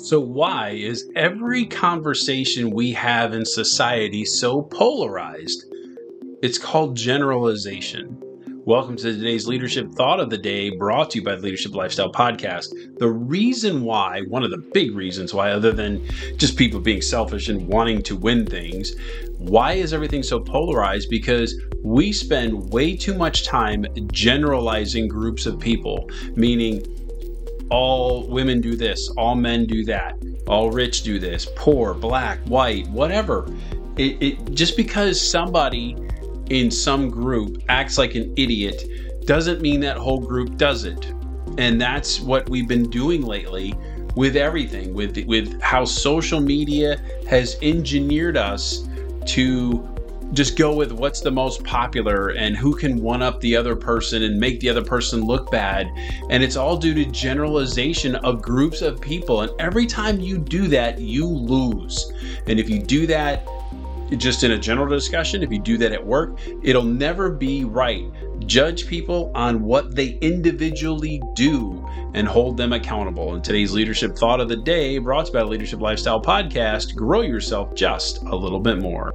So, why is every conversation we have in society so polarized? It's called generalization. Welcome to today's Leadership Thought of the Day, brought to you by the Leadership Lifestyle Podcast. The reason why, one of the big reasons why, other than just people being selfish and wanting to win things, why is everything so polarized? Because we spend way too much time generalizing groups of people, meaning, all women do this, all men do that, all rich do this, poor, black, white, whatever. It, it just because somebody in some group acts like an idiot doesn't mean that whole group does it. And that's what we've been doing lately with everything, with with how social media has engineered us to just go with what's the most popular and who can one up the other person and make the other person look bad. And it's all due to generalization of groups of people. And every time you do that, you lose. And if you do that, just in a general discussion, if you do that at work, it'll never be right. Judge people on what they individually do and hold them accountable. And today's leadership thought of the day, brought to you by the Leadership Lifestyle Podcast, grow yourself just a little bit more.